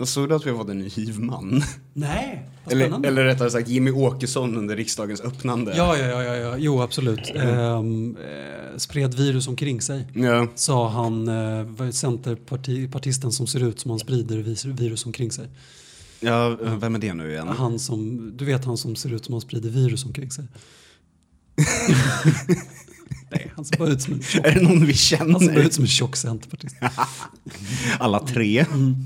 Jag såg att vi har fått en ny hivman. Nej, vad Eller, eller rättare sagt Jimmy Åkesson under riksdagens öppnande. Ja, ja, ja, ja, jo absolut. Ehm, eh, spred virus omkring sig. Ja. Sa han, eh, centerpartisten som ser ut som han sprider virus omkring sig. ja, vem är det nu igen? Han som, du vet han som ser ut som han sprider virus omkring sig. Nej, han ser bara ut som en tjock, Är det någon vi han ser bara känner? ut som en tjock centerpartist. Alla tre. Mm.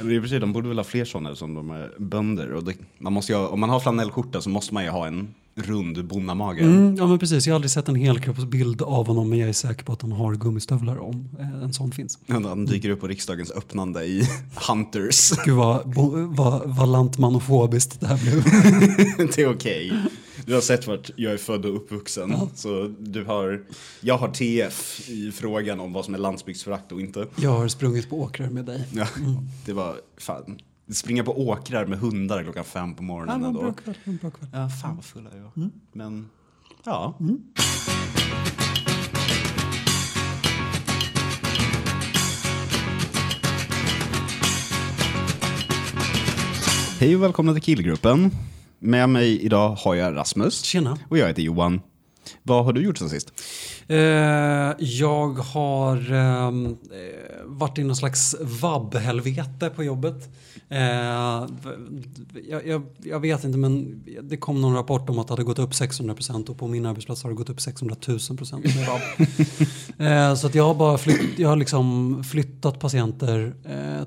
Eller i och för sig, de borde väl ha fler sådana som de är bönder. Och det, man måste ju ha, om man har flanellskjorta så måste man ju ha en rund bonnamage. Mm, ja men precis, jag har aldrig sett en helkroppsbild av honom men jag är säker på att han har gummistövlar om eh, en sån finns. Han dyker upp på riksdagens öppnande i Hunters. Gud vad, vad, vad lantmanofobiskt det här blev. det är okej. Du har sett vart jag är född och uppvuxen. Ja. Så du har, jag har TF i frågan om vad som är landsbygdsförakt och inte. Jag har sprungit på åkrar med dig. Ja, Det var fan. Springa på åkrar med hundar klockan fem på Ja, morgonen. var en bra kväll. en bra kväll. Ja, fan vad fulla jag var. Men, ja. Hej och välkomna till Killgruppen. Med mig idag har jag Rasmus. Tjena. Och jag heter Johan. Vad har du gjort sen sist? Eh, jag har ehm, eh, varit i någon slags vabb-helvete på jobbet. Eh, jag, jag, jag vet inte men det kom någon rapport om att det hade gått upp 600% och på min arbetsplats har det gått upp 600 000% med vabb. eh, så att jag har bara flytt, jag har liksom flyttat patienter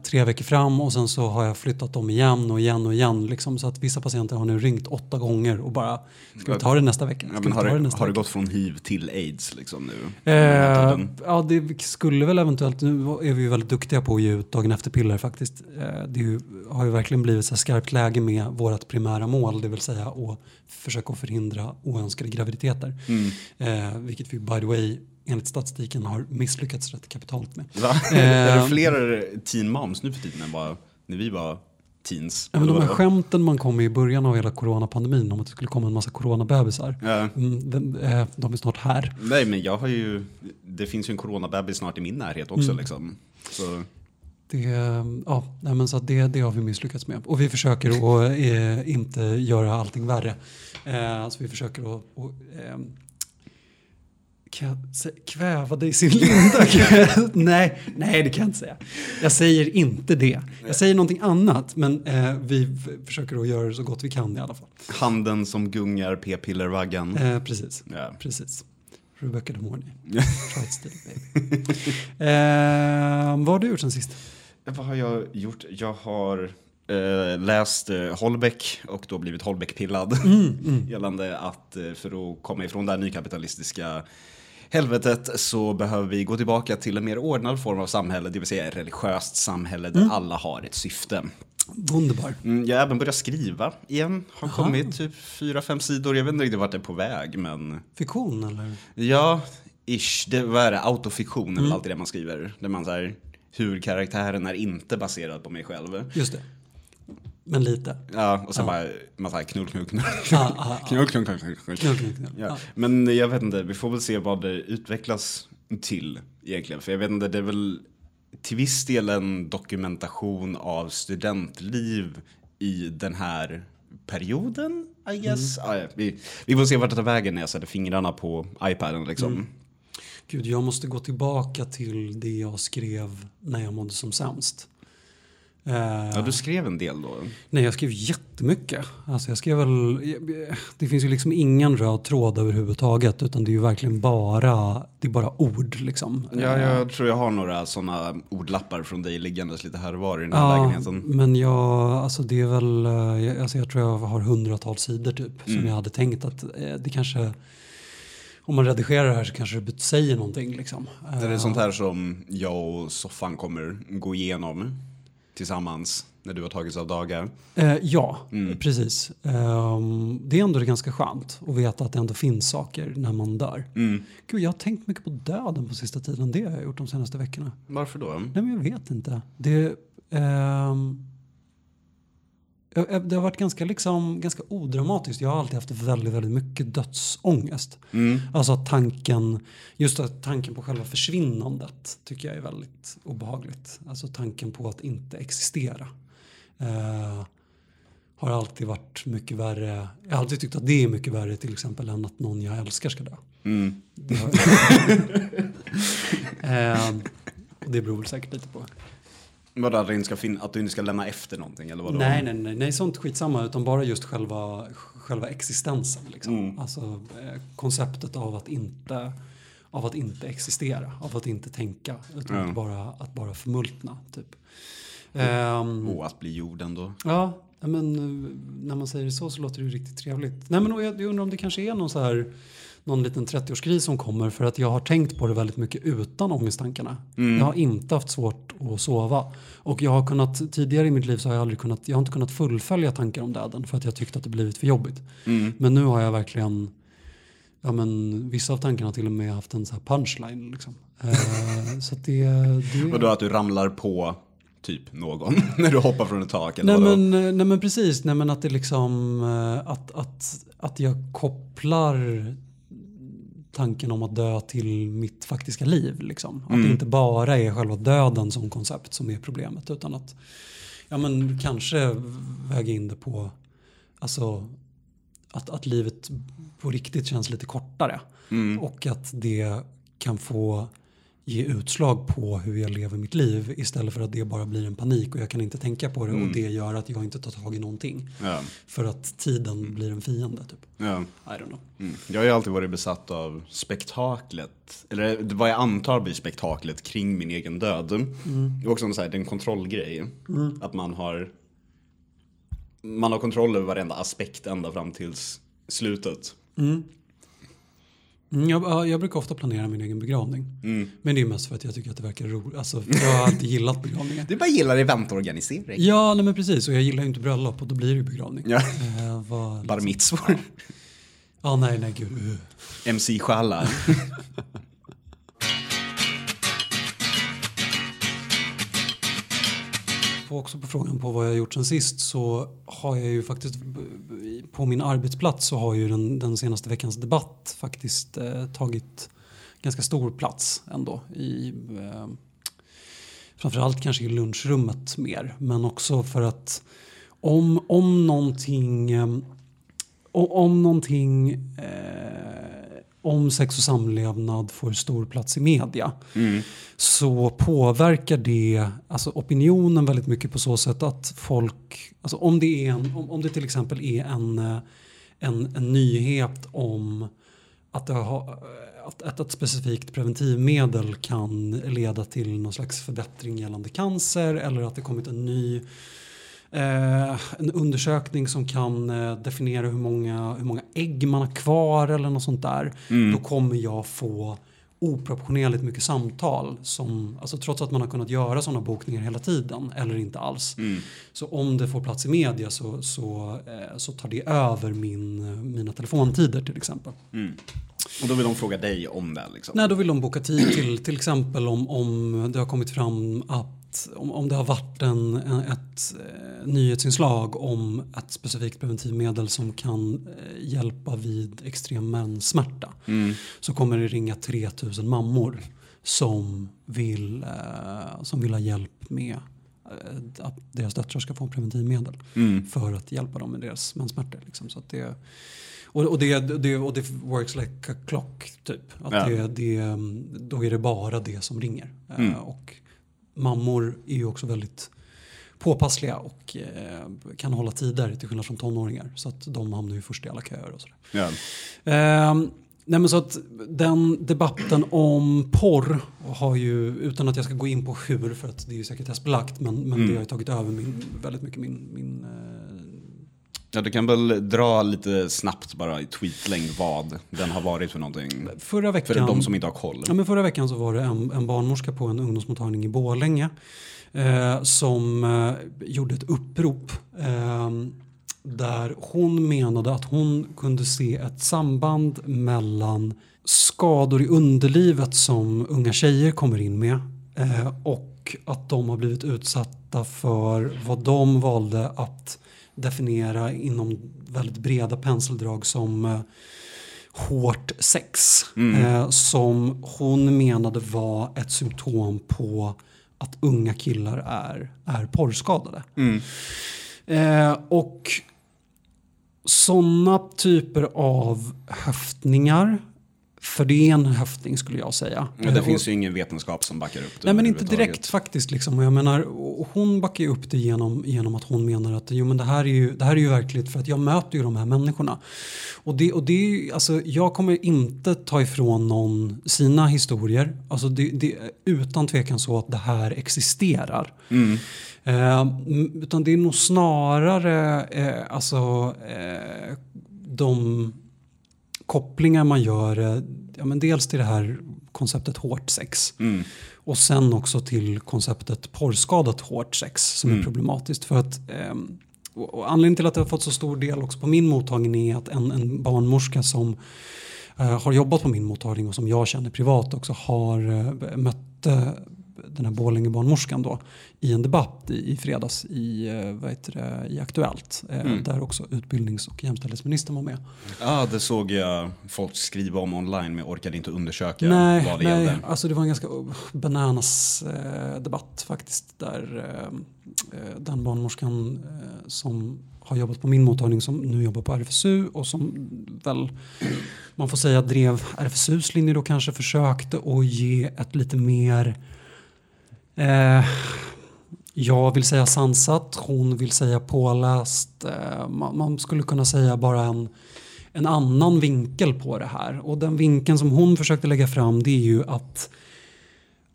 tre veckor fram och sen så har jag flyttat dem igen och igen och igen. Liksom, så att vissa patienter har nu ringt åtta gånger och bara ska vi ta det nästa vecka? Ja, har det det, nästa har det vecka? gått från hiv till aids liksom nu? Eh, ja, det skulle väl eventuellt, nu är vi ju väldigt duktiga på att ge ut dagen efter-piller faktiskt. Eh, det ju, har ju verkligen blivit så skarpt läge med vårt primära mål, det vill säga att försöka förhindra oönskade graviditeter. Mm. Eh, vilket vi by the way enligt statistiken har misslyckats rätt kapitalt med. Va? Eh, är det fler teen moms nu för tiden än vad när vi var teens? Ja, men de här skämten man kom med i början av hela coronapandemin om att det skulle komma en massa coronabebisar. Ja. Mm, den, eh, de är snart här. Nej, men jag har ju, det finns ju en coronabebis snart i min närhet också Mm. liksom. Så, Det, ja, men så det, det har vi misslyckats med. Och vi försöker att eh, inte göra allting värre. Eh, alltså vi försöker att, att eh, kan jag kväva dig i sin linda? Nej, nej, det kan jag inte säga. Jag säger inte det. Jag säger någonting annat, men eh, vi försöker att göra det så gott vi kan i alla fall. handen som gungar p-pillervaggan. Eh, precis, Ja. precis. Rebecca de Mornay. It still, baby. eh, vad har du gjort sen sist? Vad har jag gjort? Jag har eh, läst eh, Holbeck och då blivit Holbeck-pillad. Mm, Gällande att eh, för att komma ifrån det här nykapitalistiska helvetet så behöver vi gå tillbaka till en mer ordnad form av samhälle, det vill säga ett religiöst samhälle där Mm. alla har ett syfte. Wunderbar. Mm, jag har även börjat skriva igen. Har Aha. kommit typ fyra, fem sidor. Jag vet inte riktigt vart det är på väg, men Fiktion eller? ja, ish. Det, vad är det? Autofiktion är Mm. väl alltid det man skriver. Där man säger hur karaktären är inte baserad på mig själv. Just det. Men lite. Ja, och sen Ja. bara massa knull, knull, knull. Ah, ah. Knull, knull, knull, knull, knull. Knull, knull. Ja. Ja. Men jag vet inte, vi får väl se vad det utvecklas till egentligen. För jag vet inte, det är väl till viss del en dokumentation av studentliv i den här perioden, I guess. Ah, ja, vi, vi får se vart det tar vägen när jag sätter fingrarna på iPaden liksom. Gud, jag måste gå tillbaka till det jag skrev när jag mådde som sämst. Eh, Ja, du skrev en del då. Nej, jag skrev jättemycket. Alltså jag skrev väl, det finns ju liksom ingen röd tråd överhuvudtaget utan det är ju verkligen bara, det är bara ord liksom. Ja, jag tror jag har några sådana ordlappar från dig liggandes lite här och var i den här Ja, lägenheten. men jag, alltså det är väl, eh, jag, alltså jag tror jag har hundratals sidor typ. Som Mm. jag hade tänkt att eh, det kanske, om man redigerar det här så kanske det säger någonting liksom. Är det Eh, sånt här som jag och Soffan kommer gå igenom tillsammans när du har tagits av dagar? Eh, ja, Mm. precis. Ehm, det är ändå ganska skönt att veta att det ändå finns saker när man dör. Mm. Gud, jag har tänkt mycket på döden på sista tiden. Det har jag gjort de senaste veckorna. Varför då? Nej, men jag vet inte. Det, ehm, det har varit ganska, liksom, ganska odramatiskt. Jag har alltid haft väldigt, väldigt mycket dödsångest. Mm. Alltså tanken, just att tanken på själva försvinnandet tycker jag är väldigt obehagligt. Alltså tanken på att inte existera. Eh, har alltid varit mycket värre. Jag har alltid tyckt att det är mycket värre till exempel än att någon jag älskar ska dö. Mm. Det, har... eh, det beror väl säkert lite på. Vadå, att, inte ska att du inte ska lämna efter någonting eller vadå? Nej, nej, nej, nej, sånt skitsamma. Utan bara just själva, själva existensen. Liksom. Mm. Alltså eh, konceptet av att, inte, av att inte existera. Av att inte tänka. Utan Ja. att, bara, att bara förmultna. Typ. Ehm, Och att bli jorden då? Ja, men eh, när man säger det så så låter det ju riktigt trevligt. Nej, men jag, jag undrar om det kanske är någon så här någon liten 30-årskris som kommer för att jag har tänkt på det väldigt mycket utan ångesttankarna. Jag har inte haft svårt att sova. Och jag har kunnat, tidigare i mitt liv så har jag aldrig kunnat, jag har inte kunnat fullfölja tankar om döden för att jag tyckte att det blivit för jobbigt. Mm. Men nu har jag verkligen, ja men vissa av tankarna har till och med haft en så här punchline liksom. Eh, så det, det Vadå att du ramlar på typ någon när du hoppar från ett tak eller Nej men, eh, nej men precis, nej men att det liksom eh, att, att, att jag kopplar tanken om att dö till mitt faktiska liv. Liksom. Att det inte bara är själva döden som koncept som är problemet utan att ja, men kanske väga in det på alltså, att, att livet på riktigt känns lite kortare. Och att det kan få ge utslag på hur jag lever mitt liv istället för att det bara blir en panik och jag kan inte tänka på det och det gör att jag inte tar tag i någonting. Ja, För att tiden blir en fiende typ. ja. I don't know. Mm. Jag har ju alltid varit besatt av spektaklet, eller vad jag antar blir spektaklet kring min egen död. Det är också så här, det är en kontrollgrej. Att man har man har kontroll över varenda aspekt ända fram tills slutet. Mm, jag, ja, jag brukar ofta planera min egen begravning. Men det är mest för att jag tycker att det verkar roligt. Alltså, jag har alltid gillat begravningar. Du bara gillar eventorganisering. Ja, nej men precis. Och jag gillar ju inte bröllop och då blir det ju begravning. Ja. Eh, vad, Bar mitzvor. Ja, nej, nej, gud. Uh. MC-själar. Och också på frågan på vad jag har gjort sen sist så har jag ju faktiskt på min arbetsplats så har ju den, den senaste veckans debatt faktiskt eh, tagit ganska stor plats ändå i eh, framförallt kanske i lunchrummet mer men också för att om, om någonting eh, om någonting eh, om sex och samlevnad får stor plats i media så påverkar det alltså opinionen väldigt mycket på så sätt att folk, alltså om det, är en, om, om det till exempel är en, en, en nyhet om att, har, att, att ett specifikt preventivmedel kan leda till någon slags förbättring gällande cancer eller att det kommit en ny Eh, en undersökning som kan eh, definiera hur många, hur många ägg man har kvar eller något sånt där. Då kommer jag få oproportionerligt mycket samtal. Som, alltså trots att man har kunnat göra sådana bokningar hela tiden eller inte alls. Så om det får plats i media så, så, eh, så tar det över min, mina telefontider till exempel. Och då vill de fråga dig om det liksom. Nej, då vill de boka tid till till exempel om, om det har kommit fram att om, om det har varit en, ett eh, nyhetsinslag om ett specifikt preventivmedel som kan eh, hjälpa vid extrem menssmärta så kommer det ringa 3000 mammor som vill, eh, som vill ha hjälp med att deras döttrar ska få preventivmedel för att hjälpa dem med deras menssmärtor. Liksom. Så att det, och, och, det, det, och det works like a clock typ. Att Ja. det, det, då är det bara det som ringer. Eh, och mammor är ju också väldigt påpassliga och eh, kan hålla tider till skillnad från tonåringar. Så att de hamnar ju först i alla köer och sådär. Ja. Ehm, nej men så att den debatten om porr har ju, utan att jag ska gå in på hur, för att det är ju sekretessbelagt, men, men det har ju tagit över min, väldigt mycket min, min eh, ja, du kan väl dra lite snabbt bara i tweetlängd vad den har varit för någonting. Förra veckan, För de som inte har koll. ja, men förra veckan så var det en, en barnmorska på en ungdomsmottagning i Borlänge eh, som eh, gjorde ett upprop eh, där hon menade att hon kunde se ett samband mellan skador i underlivet som unga tjejer kommer in med eh, och att de har blivit utsatta för vad de valde att definiera inom väldigt breda penseldrag som eh, hårt sex. Eh, som hon menade var ett symptom på att unga killar är, är porrskadade. Eh, och sådana typer av höftningar, för det är en höftning skulle jag säga. Men det Eh, finns ju ingen vetenskap som backar upp det. Nej men inte direkt faktiskt. Liksom. Jag menar, hon backar ju upp det genom, genom att hon menar att jo, men det, här är ju, det här är ju verkligt för att jag möter ju de här människorna. Och, det, och det är ju, alltså, jag kommer inte ta ifrån någon sina historier. Alltså, det, det är utan tvekan så att det här existerar. Eh, m- utan det är nog snarare eh, alltså, eh, de kopplingar man gör, eh, ja, men dels till det här konceptet hårt sex. Och sen också till konceptet porrskadat hårt sex som är problematiskt. För att, ehm, och anledningen till att det har fått så stor del också på min mottagning är att en, en barnmorska som eh, har jobbat på min mottagning och som jag känner privat också har uh, mötte den här Borlänge-barnmorskan då i en debatt i, i fredags i, eh, vad det, i Aktuellt. eh, Där också utbildnings och jämställdhetsministern var med. Ja, det såg jag folk skriva om online men jag orkade inte undersöka Nej, vad det nej gällde. alltså det var en ganska bananas eh, debatt faktiskt. Där eh, eh, den barnmorskan eh, som har jobbat på min mottagning som nu jobbar på RFSU och som väl man får säga drev RFSUs linje då kanske försökte att ge ett lite mer eh, jag vill säga sansat, hon vill säga påläst. Eh, man, man skulle kunna säga bara en, en annan vinkel på det här. Och den vinkeln som hon försökte lägga fram det är ju att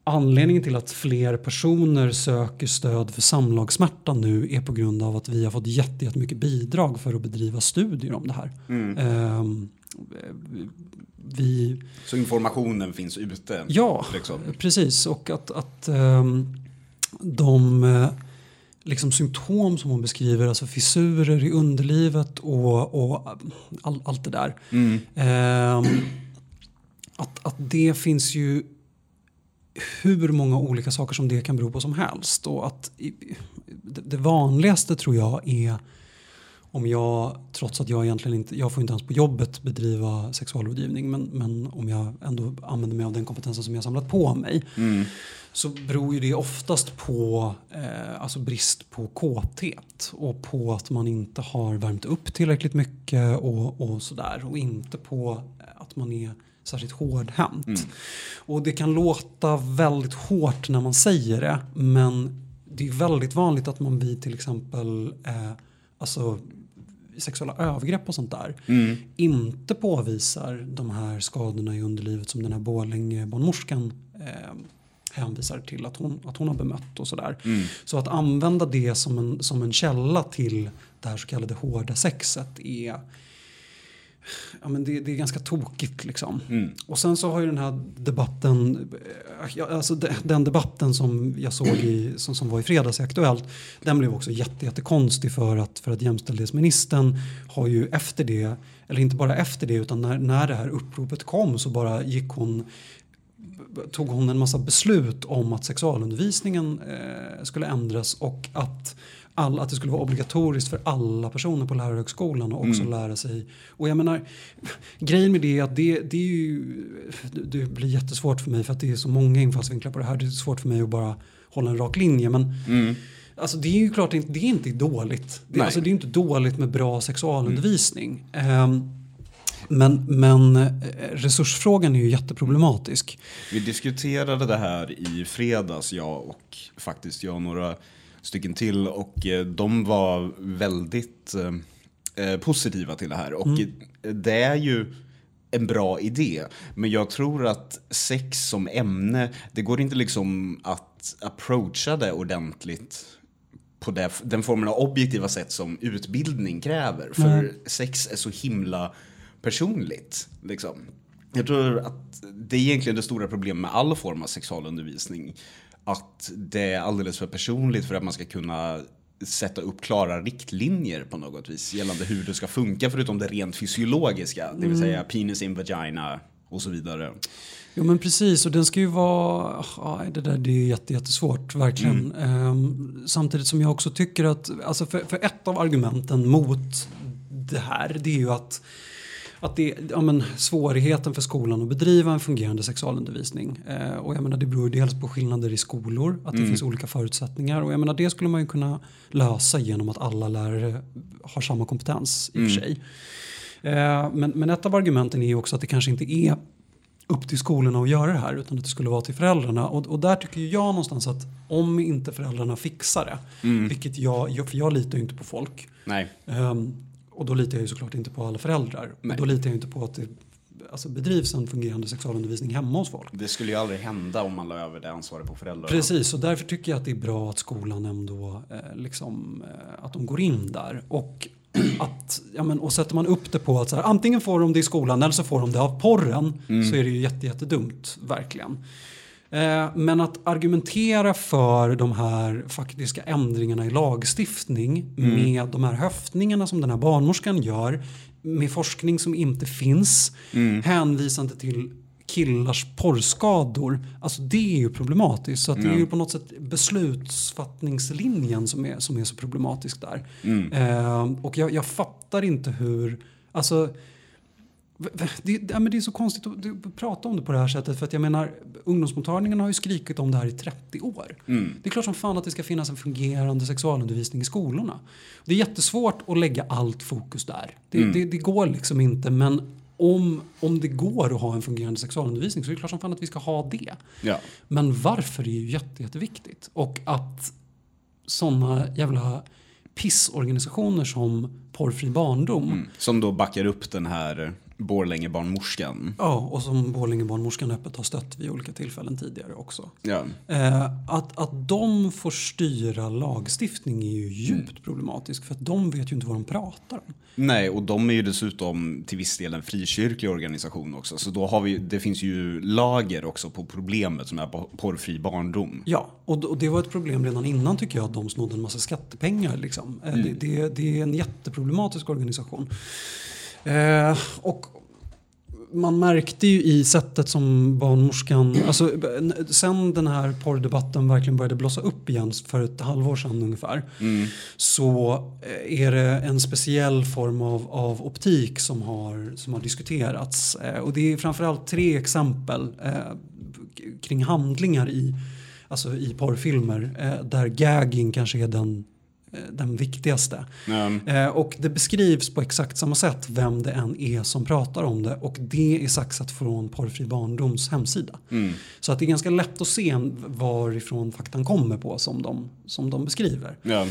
anledningen till att fler personer söker stöd för samlagssmärta nu är på grund av att vi har fått jätte- jättemycket bidrag för att bedriva studier om det här. Ehm, vi, Så informationen finns ute? Ja, liksom. precis. Och att, att ehm, de eh, liksom symptom som hon beskriver, alltså fissurer i underlivet och, och all, allt det där. Ehm, att, att det finns ju hur många olika saker som det kan bero på som helst. Och att det vanligaste tror jag är om jag, trots att jag egentligen inte, jag får inte ens på jobbet bedriva sexualrådgivning, men, men om jag ändå använder mig av den kompetensen som jag samlat på mig, så beror ju det oftast på eh, alltså brist på kåthet och på att man inte har värmt upp tillräckligt mycket och, och sådär och inte på att man är särskilt hårdhänt. Och det kan låta väldigt hårt när man säger det, men det är väldigt vanligt att man vid till exempel eh, alltså, sexuella övergrepp och sånt där inte påvisar de här skadorna i underlivet som den här Borlänge-barnmorskan eh, hänvisar till att hon, att hon har bemött och sådär. Så att använda det som en, som en källa till det här så kallade hårda sexet är Ja, men det, det är ganska tokigt liksom. Och sen så har ju den här debatten, ja, alltså de, den debatten som jag såg i, som, som var i fredags i Aktuellt, den blev också jätte, jättekonstig för att, för att jämställdhetsministern har ju efter det, eller inte bara efter det, utan när, när det här uppropet kom så bara gick hon tog hon en massa beslut om att sexualundervisningen eh, skulle ändras och att, all, att det skulle vara obligatoriskt för alla personer på lärarhögskolan att också lära sig. Och jag menar, grejen med det är att det, det är ju, det, blir jättesvårt för mig för att det är så många infallsvinklar på det här. Det är svårt för mig att bara hålla en rak linje. Men Alltså det är ju klart, det är inte dåligt. Det, alltså det är inte dåligt med bra sexualundervisning. Ehm, men, men eh, resursfrågan är ju jätteproblematisk. Vi diskuterade det här i fredags, jag och faktiskt jag och några stycken till. Och eh, de var väldigt eh, eh, positiva till det här. Och eh, det är ju en bra idé. Men jag tror att sex som ämne, det går inte liksom att approacha det ordentligt på det, den formen av objektiva sätt som utbildning kräver. För sex är så himla personligt. Liksom. Jag tror att det är egentligen det stora problemet med all form av sexualundervisning. Att det är alldeles för personligt för att man ska kunna sätta upp klara riktlinjer på något vis gällande hur det ska funka förutom det rent fysiologiska, det vill säga penis in vagina och så vidare. Jo men precis och den ska ju vara, ja, det där det är jätte, jättesvårt verkligen. Ehm, samtidigt som jag också tycker att, alltså för, för ett av argumenten mot det här det är ju att att det är ja, men, svårigheten för skolan att bedriva en fungerande sexualundervisning. Eh, och jag menar, det beror dels på skillnader i skolor, att det Mm. finns olika förutsättningar. Och jag menar, det skulle man ju kunna lösa genom att alla lärare har samma kompetens i och för sig. Eh, men, men ett av argumenten är ju också att det kanske inte är upp till skolorna att göra det här utan att det skulle vara till föräldrarna. Och, och där tycker jag någonstans att om inte föräldrarna fixar det, vilket jag, jag, för jag litar ju inte på folk. Nej. Och då litar jag ju såklart inte på alla föräldrar. Nej. Då litar jag inte på att det alltså, bedrivs en fungerande sexualundervisning hemma hos folk. Det skulle ju aldrig hända om man la över det ansvaret på föräldrarna. Precis, och därför tycker jag att det är bra att skolan ändå eh, liksom, eh, att de går in där. Och, att, ja, men, och sätter man upp det på att så här, antingen får de det i skolan eller så får de det av porren så är det ju jätte, jättedumt, verkligen. Eh, men att argumentera för de här faktiska ändringarna i lagstiftning med de här höftningarna som den här barnmorskan gör med forskning som inte finns hänvisande till killars porrskador. Alltså det är ju problematiskt. Så att det är ju på något sätt beslutsfattningslinjen som är, som är så problematisk där. Eh, och jag, jag fattar inte hur, alltså det, men det är så konstigt att prata om det på det här sättet. För att jag menar, ungdomsmottagningarna har ju skrikit om det här i 30 år. Det är klart som fan att det ska finnas en fungerande sexualundervisning i skolorna. Det är jättesvårt att lägga allt fokus där. Det, det, det går liksom inte. Men om, om det går att ha en fungerande sexualundervisning så är det klart som fan att vi ska ha det. Ja. Men varför är ju jätte, jätteviktigt. Och att sådana jävla pissorganisationer som Porrfri barndom Som då backar upp den här Borlängebarnmorskan. Ja, och som Borlängebarnmorskan öppet har stött vid olika tillfällen tidigare också. Ja. Eh, att, att de får styra lagstiftning är ju djupt problematiskt för att de vet ju inte vad de pratar om. Nej, och de är ju dessutom till viss del en frikyrklig organisation också. Så då har vi, det finns ju lager också på problemet som är på- porrfri barndom. Ja, och, och det var ett problem redan innan tycker jag att de snodde en massa skattepengar. Liksom. Eh, det, det, det är en jätteproblematisk organisation. Eh, och man märkte ju i sättet som barnmorskan, alltså sen den här porrdebatten verkligen började blossa upp igen för ett halvår sedan ungefär. Så eh, är det en speciell form av, av optik som har, som har diskuterats. Eh, och det är framförallt tre exempel eh, kring handlingar i, alltså i porrfilmer eh, där gagging kanske är den, den viktigaste. Eh, och det beskrivs på exakt samma sätt vem det än är som pratar om det och det är saxat från Porrfri barndoms hemsida. Så att det är ganska lätt att se varifrån faktan kommer på som de, som de beskriver. Ja.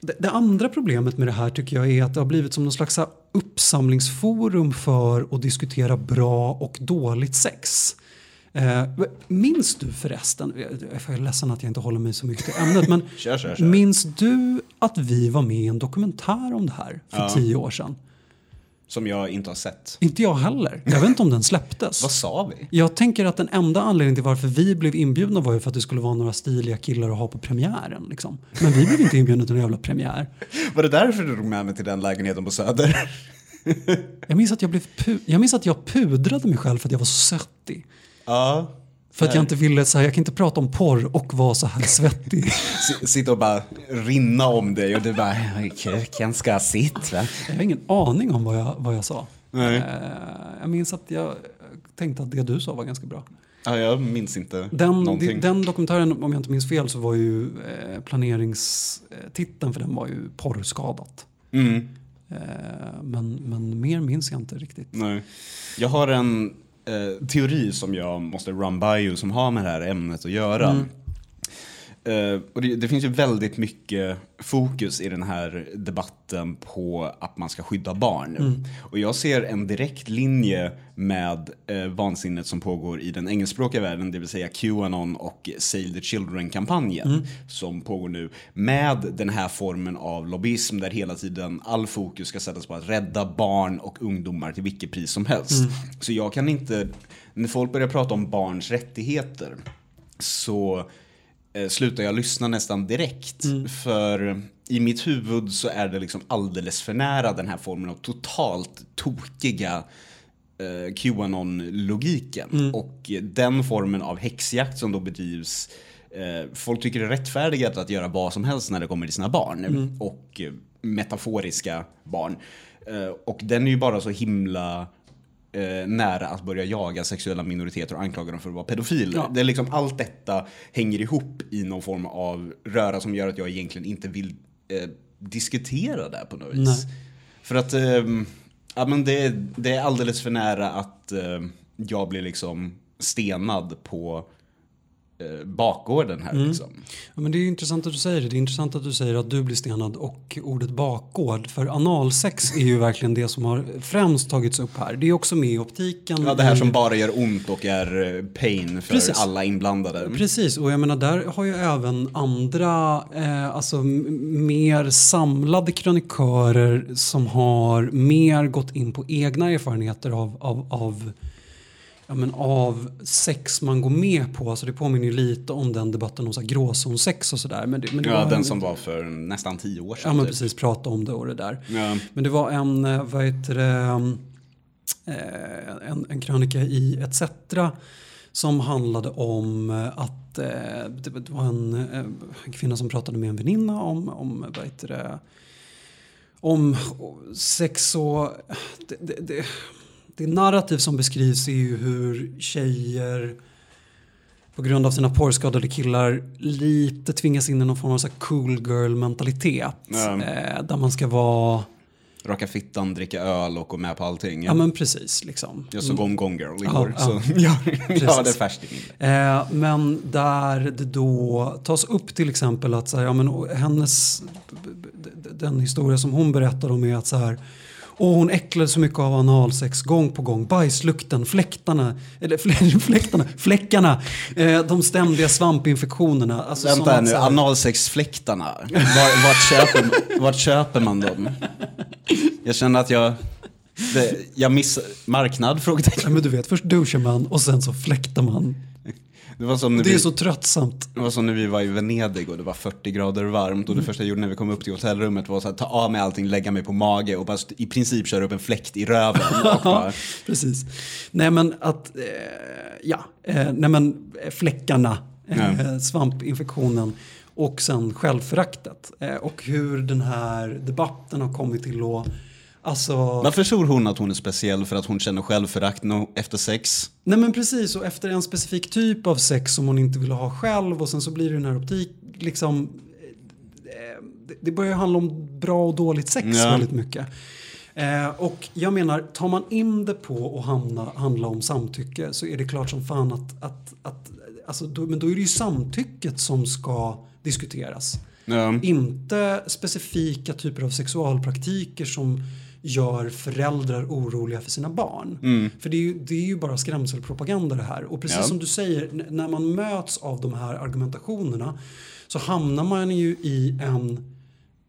Det, det andra problemet med det här tycker jag är att det har blivit som någon slags uppsamlingsforum för att diskutera bra och dåligt sex. Eh, minns du förresten, jag är ledsen att jag inte håller mig så mycket till ämnet, men Kör, kör, kör. minns du att vi var med i en dokumentär om det här för Ja. tio år sedan? Som jag inte har sett. Inte jag heller. Jag vet inte om den släpptes. Vad sa vi? Jag tänker att den enda anledningen till varför vi blev inbjudna var ju för att det skulle vara några stiliga killar att ha på premiären. Liksom. Men vi blev inte inbjudna till någon jävla premiär. Var det därför du drog med mig till den lägenheten på Söder? Jag minns att jag, blev jag, minns att jag pudrade mig själv för att jag var så svettig. Ja. För att jag inte ville, så här, jag kan inte prata om porr och vara så här svettig. Sitta och bara rinna om dig och du bara, kuken ska sitt va? Jag har ingen aning om vad jag, vad jag sa. Nej. Eh, jag minns att jag tänkte att det du sa var ganska bra. Ja, jag minns inte Den, någonting. den dokumentären, om jag inte minns fel, så var ju eh, planeringstiteln för den var ju porrskadat. Mm. Eh, men, men mer minns jag inte riktigt. Nej. Jag har en eh, teori som jag måste run by you som har med det här ämnet att göra. Mm. Eh, och det, det finns ju väldigt mycket fokus i den här debatten på att man ska skydda barn. Mm. Och jag ser en direkt linje med eh, vansinnet som pågår i den engelskspråkiga världen, det vill säga Qanon och Save the Children-kampanjen Mm. som pågår nu. Med den här formen av lobbyism där hela tiden all fokus ska sättas på att rädda barn och ungdomar till vilket pris som helst. Mm. Så jag kan inte, när folk börjar prata om barns rättigheter så slutar jag lyssna nästan direkt. För i mitt huvud så är det liksom alldeles för nära den här formen av totalt tokiga eh, Qanon-logiken. Och den formen av häxjakt som då bedrivs eh, Folk tycker det är rättfärdigat att göra vad som helst när det kommer till sina barn. Och eh, metaforiska barn. Eh, och den är ju bara så himla eh, nära att börja jaga sexuella minoriteter och anklaga dem för att vara pedofiler. Ja. Det är liksom, allt detta hänger ihop i någon form av röra som gör att jag egentligen inte vill eh, diskutera det på något vis. Nej. För att ehm, ja, men det, det är alldeles för nära att eh, jag blir liksom stenad på eh, bakgården här. Liksom. Ja, men det är intressant att du säger det. Det är intressant att du säger att du blir stenad och ordet bakgård. För analsex är ju verkligen det som har främst tagits upp här. Det är också med i optiken. Ja, det här som bara gör ont och är eh, pain för Precis. alla inblandade. Precis, och jag menar där har ju även andra, eh, alltså mer samlade kronikörer som har mer gått in på egna erfarenheter av, av, av, ja, men av sex man går med på. Alltså det påminner ju lite om den debatten om så här gråzonsex och sådär. Men det, men det Ja, den en- som var för nästan tio år sedan. Ja men typ. precis, prata om det och det där. Ja. Men det var en, eh, vad heter det, eh, en, en krönika i ETC som handlade om eh, att det var en, en kvinna som pratade med en väninna om, om vad heter det, om sex och det, det, det, det narrativ som beskrivs är ju hur tjejer på grund av sina porrskadade killar lite tvingas in i någon form av så här cool girl mentalitet. Ja. Eh, där man ska vara, Raka fittan, dricka öl och gå med på allting. ja men precis liksom. Jag såg om Gone Girl igår. Ja, så ja, jag har det färskt i. Eh, men där det då tas upp till exempel att så här, ja, men, hennes, den historia som hon berättar om är att så här, och hon äcklade så mycket av analsex gång på gång. Bajslukten, fläktarna, eller flä- fläktarna, fläckarna, eh, de ständiga svampinfektionerna. Alltså Vänta här nu, här- analsexfläktarna. Var, vart, köper, vart köper man dem? Jag känner att jag... Det, jag missar... Marknad? Ja, Frågetecken. men du vet, först duschar man och sen så fläktar man. Det var som när Det är vi... så tröttsamt. Det var som när vi var i Venedig och det var 40 grader varmt och det första jag gjorde när vi kom upp till hotellrummet var att ta av mig allting, lägga mig på mage och bara i princip köra upp en fläkt i röven. Bara, Precis. Nej men att, eh, ja, eh, nej men eh, fläckarna, eh, svampinfektionen och sen självföraktet. Eh, och hur den här debatten har kommit till att, alltså, varför tror hon att hon är speciell för att hon känner självförakt efter sex? nej men precis och efter en specifik typ av sex som hon inte vill ha själv och sen så blir det den här optik, liksom, eh, det- det börjar ju handla om bra och dåligt sex Ja. väldigt mycket. Eh, och jag menar, tar man in det på att hamna, handla om samtycke så är det klart som fan att, att, att alltså då, men då är det ju samtycket som ska diskuteras. Ja. Inte specifika typer av sexualpraktiker som gör föräldrar oroliga för sina barn. För det är, ju, det är ju bara skrämselpropaganda det här. Och precis Ja. som du säger, när man möts av de här argumentationerna så hamnar man ju i en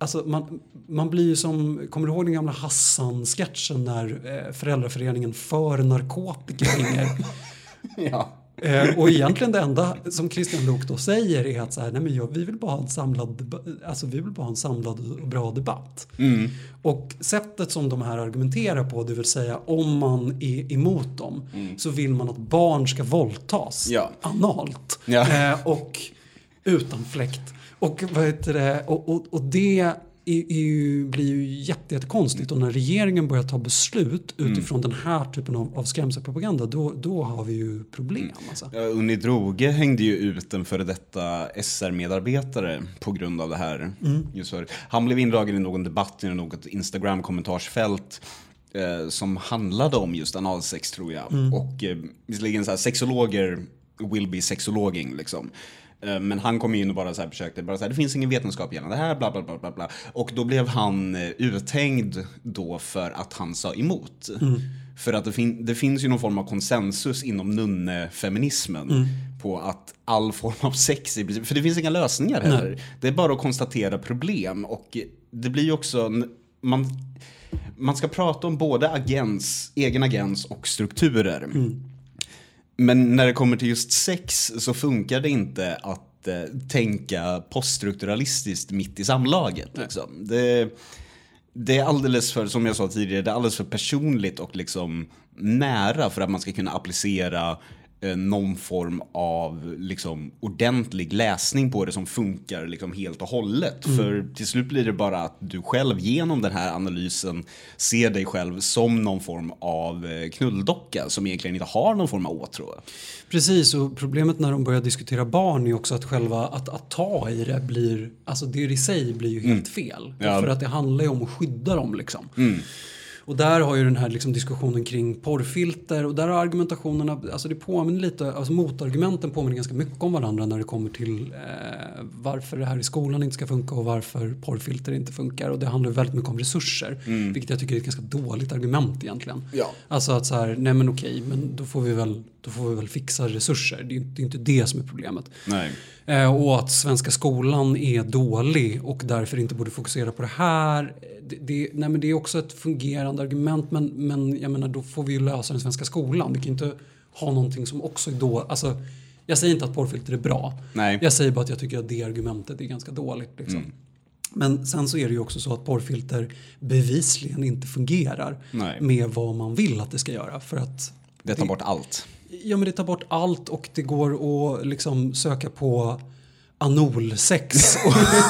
Alltså man, man blir ju som, kommer du ihåg den gamla Hassan-sketchen när eh, föräldraföreningen för narkotika ringer? ja. Eh, och egentligen det enda som Christian Lok då säger är att så här, nej men jag, vi vill bara ha en samlad, alltså vi vill bara ha en samlad och bra debatt. Mm. Och sättet som de här argumenterar på, det vill säga om man är emot dem, så vill man att barn ska våldtas Ja. analt Ja. eh, och utan fläkt. Och, vad heter det, och, och, och det är, blir ju jätte, jättekonstigt och när regeringen börjar ta beslut utifrån den här typen av, av skrämselpropaganda då, då har vi ju problem. Alltså. Ja, Unni Droge hängde ju ut en före detta SR-medarbetare på grund av det här. Just för, han blev indragen i någon debatt i något Instagram-kommentarsfält eh, som handlade om just analsex tror jag. Och eh, visserligen så här, sexologer will be sexologing liksom. Eh, Men han kom in och bara så här försökte, bara så här, det finns ingen vetenskap gällande det här, bla bla bla bla bla. Och då blev han eh, uthängd då för att han sa emot. För att det, fin- det finns ju någon form av konsensus inom nunnefeminismen på att all form av sex, princip- för det finns inga lösningar heller. Det är bara att konstatera problem och det blir ju också, man, man ska prata om både agens, egen agens och strukturer. Men när det kommer till just sex så funkar det inte att eh, tänka poststrukturalistiskt mitt i samlaget. Liksom. Det, det är alldeles för, som jag sa tidigare, det är alldeles för personligt och liksom nära för att man ska kunna applicera någon form av liksom, ordentlig läsning på det som funkar liksom, helt och hållet. Mm. För till slut blir det bara att du själv genom den här analysen ser dig själv som någon form av eh, knulldocka som egentligen inte har någon form av åtrå. Precis, och problemet när de börjar diskutera barn är också att själva att, att ta i det blir, alltså det i sig blir ju helt fel. Mm. Ja. Mm. För att det handlar ju om att skydda dem liksom. Och där har ju den här liksom diskussionen kring porrfilter och där har argumentationerna, alltså det påminner lite, alltså motargumenten påminner ganska mycket om varandra när det kommer till eh, varför det här i skolan inte ska funka och varför porrfilter inte funkar. Och det handlar väldigt mycket om resurser, vilket jag tycker är ett ganska dåligt argument egentligen. Ja. Alltså att så här, nej men okej, men då får vi väl, då får vi väl fixa resurser. Det är ju är inte det som är problemet. Nej. Eh, och att svenska skolan är dålig och därför inte borde fokusera på det här. Det, det, nej men det är också ett fungerande argument men, men jag menar då får vi ju lösa den svenska skolan. Vi kan inte ha någonting som också är då, alltså jag säger inte att porrfilter är bra. Nej. Jag säger bara att jag tycker att det argumentet är ganska dåligt. Liksom. Men sen så är det ju också så att porrfilter bevisligen inte fungerar Nej. med vad man vill att det ska göra. För att Det tar bort allt. Ja men det tar bort allt och det går att liksom söka på analsex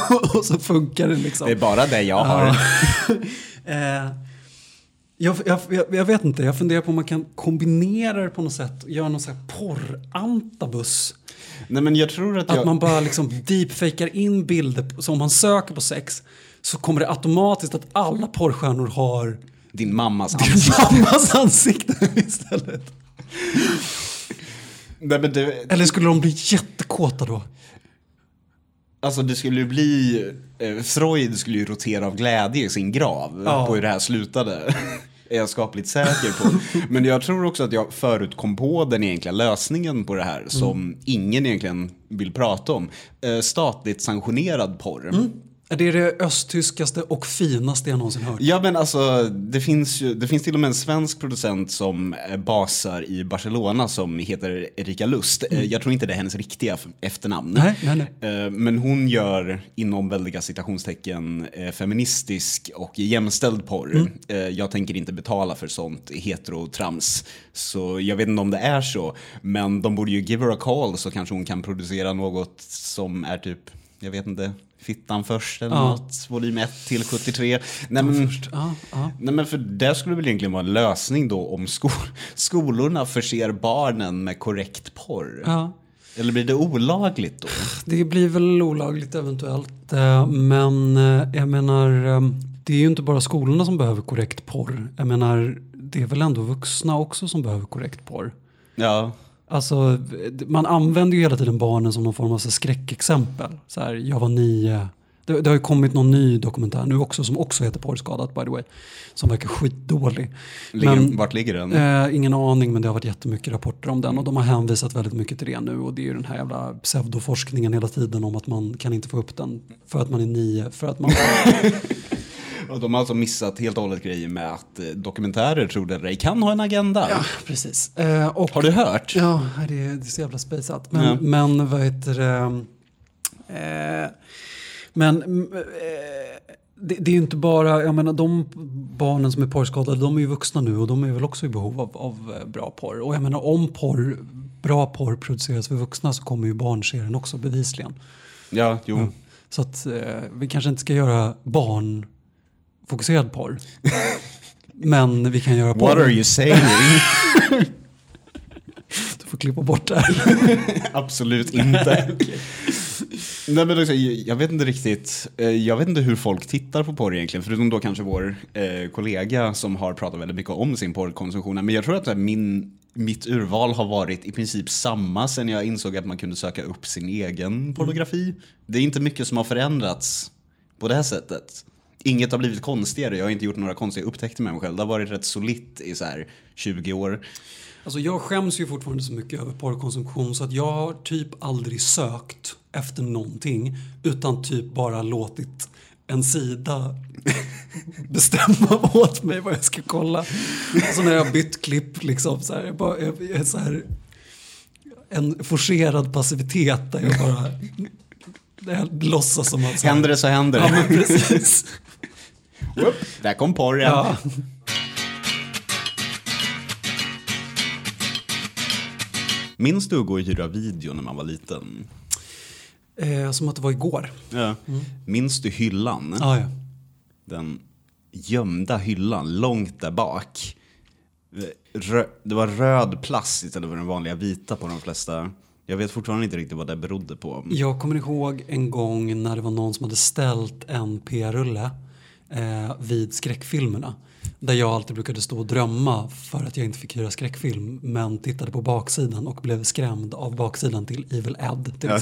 och, och så funkar det liksom. Det är bara det jag har. Eh, jag, jag, jag, vet inte, jag funderar på om man kan kombinera det på något sätt och göra någon sån här porrantabus. Nej men jag tror att Att jag... man bara liksom deepfakar in bilder, så om man söker på sex så kommer det automatiskt att alla porrstjärnor har Din mammas ansikte. mammas ansikte istället. Nej, men det, Eller skulle de bli jättekåta då? Alltså det skulle ju bli, eh, Freud skulle ju rotera av glädje i sin grav Ja. på hur det här slutade. Är jag skapligt säker på. Men jag tror också att jag förut kom på den egentliga lösningen på det här som ingen egentligen vill prata om. Eh, statligt sanktionerad porr. Det är det östtyskaste och finaste jag någonsin hört. Ja men alltså det finns ju, det finns till och med en svensk producent som eh, basar i Barcelona som heter Erika Lust. Eh, Jag tror inte det är hennes riktiga efternamn. Nej, nej, nej. Eh, Men hon gör inom väldiga citationstecken feministisk och jämställd porr. Mm. Jag tänker inte betala för sånt heterotrams. Så jag vet inte om det är så. Men de borde ju give her a call så kanske hon kan producera något som är typ, jag vet inte, Fittan först eller Ja. något. Volym 1 till 73. Nej, men, ja, ja. Nej men för det skulle väl egentligen vara en lösning då om sko skolorna förser barnen med korrekt porr. Ja. Eller blir det olagligt då? Det blir väl olagligt eventuellt. eh, Men eh, jag menar, eh, det är ju inte bara skolorna som behöver korrekt porr. Jag menar, det är väl ändå vuxna också som behöver korrekt porr. Ja. Alltså, man använder ju hela tiden barnen som någon form av så skräckexempel. Så här, jag var nio. Det, det har ju kommit någon ny dokumentär nu också som också heter Porrskadat by the way. Som verkar skitdålig. Ligger, Men- vart ligger den? Eh, ingen aning men det har varit jättemycket rapporter om den och de har hänvisat väldigt mycket till det nu och det är ju den här jävla pseudoforskningen hela tiden om att man kan inte få upp den för att man är nio, för att man... Och de har alltså missat helt och hållet grejen med att eh, dokumentärer, tror det eller kan ha en agenda. ja, precis. Eh, och, Har du hört? Ja, det är, det är så jävla spejsat. Men, men vad heter det? Eh, men mm, eh, det, det är ju inte bara, jag menar de barnen som är porrskadade, de är ju vuxna nu och de är väl också i behov av, av eh, bra porr. Och jag menar om porr, bra porr produceras för vuxna så kommer ju barn se den också bevisligen. Ja, jo. Så att eh, vi kanske inte ska göra barnfokuserad porr. Men vi kan göra porr. What are you saying? Du får klippa bort det här. Absolut inte. Nej, men också, jag vet inte riktigt, eh, jag vet inte hur folk tittar på porr egentligen, förutom då kanske vår eh, kollega som har pratat väldigt mycket om sin porrkonsumtion. Men jag tror att här, min, mitt urval har varit i princip samma sen jag insåg att man kunde söka upp sin egen pornografi. Det är inte mycket som har förändrats på det här sättet. Inget har blivit konstigare, jag har inte gjort några konstiga upptäckter med mig själv. Det har varit rätt solitt i så här 20 år. Alltså jag skäms ju fortfarande så mycket över porrkonsumtion så att jag har typ aldrig sökt efter någonting utan typ bara låtit en sida bestämma åt mig vad jag ska kolla. Alltså när jag bytt klipp liksom så här, jag bara, jag, jag så här en forcerad passivitet där jag bara jag låtsas som att så här- Händer det så händer Ja det. men precis. Whoop, Där kom porren. Ja. Minns du att gå och hyra video när man var liten? Eh, som att det var igår. Ja. Minns du hyllan? Ah, ja. Den gömda hyllan långt där bak. Rö- det var röd plast istället för den vanliga vita på de flesta. Jag vet fortfarande inte riktigt vad det berodde på. Jag kommer ihåg en gång när det var någon som hade ställt en p-rulle eh, vid skräckfilmerna. Där jag alltid brukade stå och drömma för att jag inte fick hyra skräckfilm. Men tittade på baksidan och blev skrämd av baksidan till Evil Ed. Till Ja.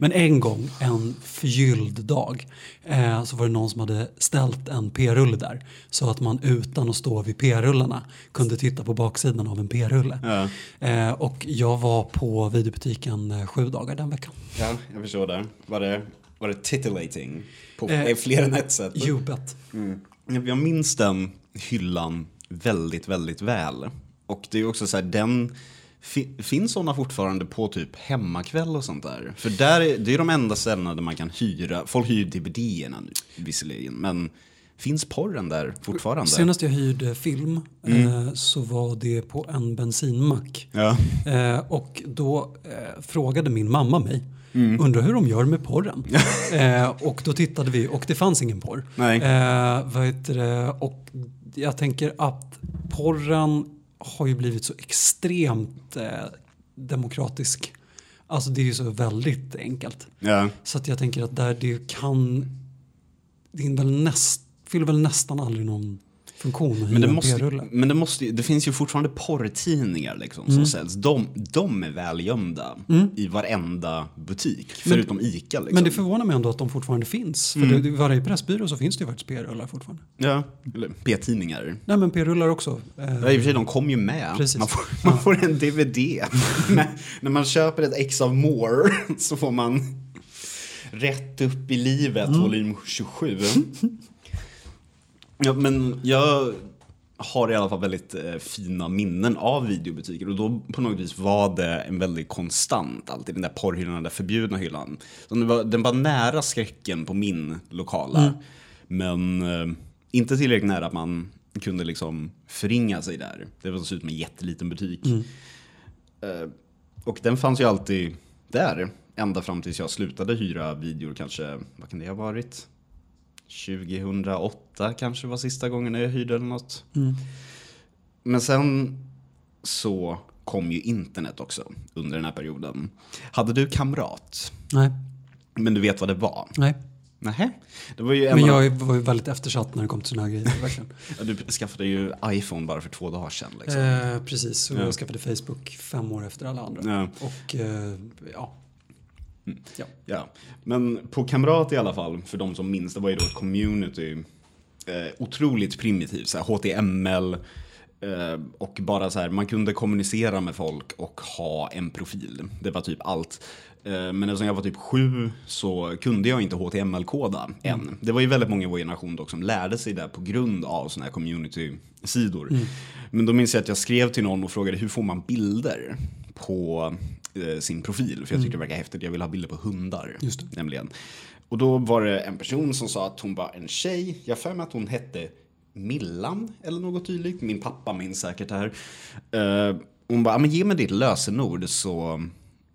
Men en gång, en förgylld dag, eh, så var det någon som hade ställt en p-rulle där. Så att man utan att stå vid p-rullarna kunde titta på baksidan av en p-rulle. Ja. Eh, och jag var på videobutiken eh, sju dagar den veckan. Ja, jag förstår det. Var det, var det titillating? På Eh, fler än ett sätt? You bet. Mm. Jag minns den hyllan väldigt, väldigt väl. Och det är också så här, den... fi- Finns sådana fortfarande på typ hemmakväll och sånt där? För där är, det är de enda ställena där man kan hyra. Folk hyr DVD-erna nu visserligen. Men finns porren där fortfarande? Senast jag hyrde film eh, så var det på en bensinmack. Ja. Eh, och då eh, frågade min mamma mig, undrar hur de gör med porren. eh, och då tittade vi och det fanns ingen porr. Eh, vad heter det? Och jag tänker att porren har ju blivit så extremt eh, demokratisk. Alltså det är ju så väldigt enkelt. Ja. Så att jag tänker att där det kan, det väl näst, fyller väl nästan aldrig någon funktion Men det, måste, men det, måste, det finns ju fortfarande porrtidningar liksom, Mm. som säljs. De, de är välgömda i varenda butik, förutom ICA. Liksom. Men det förvånar mig ändå att de fortfarande finns. För det, i varje pressbyrå så finns det ju faktiskt p-rullar fortfarande. Ja, eller P-tidningar. Nej men p-rullar också. Ja, I och för sig, de kom ju med. Precis. Man får, man får en DVD. när, när man köper ett ex av More så får man Rätt upp i livet, Mm. volym 27. Ja, men jag har i alla fall väldigt eh, fina minnen av videobutiker och då på något vis var det en väldigt konstant, alltid den där porrhyllan, den där förbjudna hyllan. Så den, var, den var nära skräcken på min lokala, men eh, inte tillräckligt nära att man kunde liksom förringa sig där. Det var så ut som en jätteliten butik. Eh, och den fanns ju alltid där, ända fram tills jag slutade hyra videor kanske, vad kan det ha varit? 2008 kanske var sista gången jag hyrde eller något. Men sen så kom ju internet också under den här perioden. Hade du kamrat? Nej, Men du vet vad det var? nej. Nähä? Det var ju en Men av- jag var ju väldigt eftersatt när det kom till sådana här grejer. Verkligen. Ja, Du skaffade ju iPhone bara för två dagar sedan. Liksom. eh, precis, så Ja. jag skaffade Facebook fem år efter alla andra. Ja. Och eh, ja ja. Ja, men på Kamrat i alla fall, för de som minns, det var ju då ett community. Eh, otroligt primitivt, så här, HTML. Eh, och bara så här, man kunde kommunicera med folk och ha en profil. Det var typ allt. Eh, men eftersom jag var typ sju så kunde jag inte HTML-koda än. Det var ju väldigt många i vår generation dock som lärde sig det på grund av sådana här community-sidor. Men då minns jag att jag skrev till någon och frågade hur får man bilder på eh, sin profil? För jag tyckte det verkar häftigt, jag vill ha bilder på hundar. Just det. Nämligen. Och då var det en person som sa att hon var en tjej. Jag har för mig att hon hette Millan eller något tydligt. Min pappa minns säkert det här. Eh, hon bara, "Ja, men ge mig ditt lösenord så